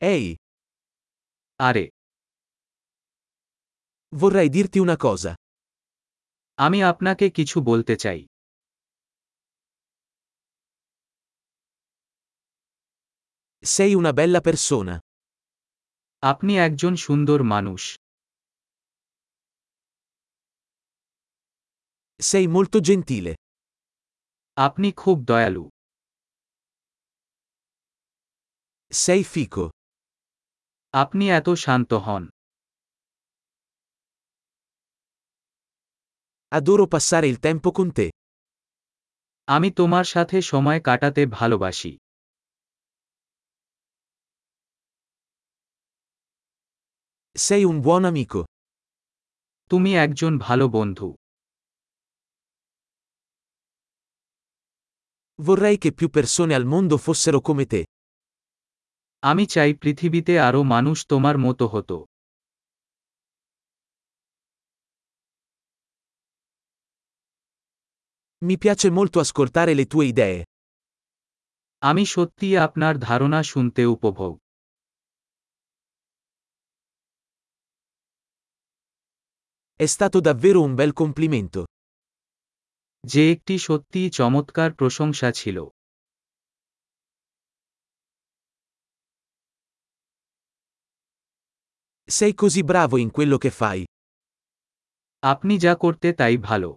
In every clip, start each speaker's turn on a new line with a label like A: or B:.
A: Ehi,
B: আরে
A: vorrei dirti una cosa.
B: আমি আপনাকে কিছু বলতে চাই
A: Sei una bella persona.
B: আপনি একজন সুন্দর মানুষ
A: Sei molto gentile.
B: আপনি খুব দয়ালু
A: Sei fico.
B: আপনি এত শান্ত হন
A: Adoro passare il tempo con te.
B: আমি তোমার সাথে সময় কাটাতে ভালোবাসি
A: Sei un buon amico.
B: তুমি একজন ভালো বন্ধু
A: Vorrei che più persone al mondo fossero come te.
B: আমি চাই পৃথিবীতে আরও মানুষ তোমার মতো হতো
A: Mi piace molto ascoltare le tue idee.
B: আমি সত্যিই আপনার ধারণা শুনতে উপভোগ
A: È stato davvero un bel complimento.
B: যে একটি সত্যিই চমৎকার প্রশংসা ছিল
A: Sei così bravo in quello che fai.
B: আপনি যা করতে তাই ভালো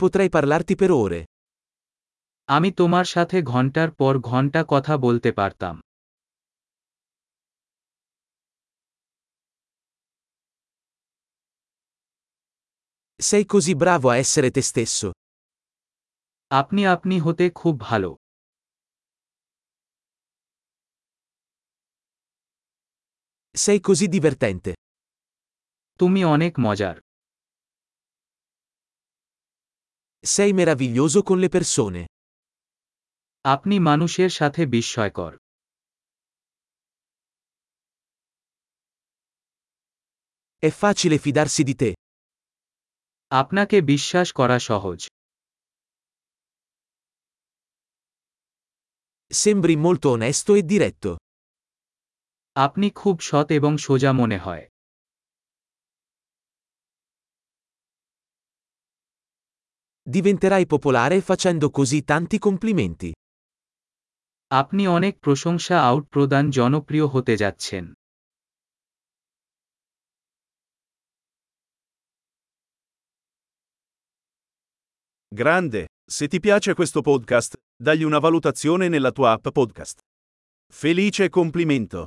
A: Potrei parlarti per ore.
B: আমি তোমার সাথে ঘন্টার পর ঘন্টা কথা বলতে পারতাম
A: Sei così bravo a essere te stesso.
B: আপনি আপনি হতে খুব ভালো
A: Sei così divertente.
B: তুমি অনেক মজার
A: Sei meraviglioso con le persone.
B: আপনি মানুষের সাথে বিস্ময়কর
A: È facile fidarsi di te.
B: আপনাকে বিশ্বাস করা সহজ
A: Sembri molto onesto e diretto.
B: আপনি খুব সৎ এবং সোজা মনে হয়
A: Diventerai popolare facendo così tanti complimenti.
B: আপনি অনেক প্রশংসা আউট প্রদান জনপ্রিয় হতে যাচ্ছেন
C: Grande, se ti piace questo podcast, dagli una valutazione nella tua app podcast. Felice complimento!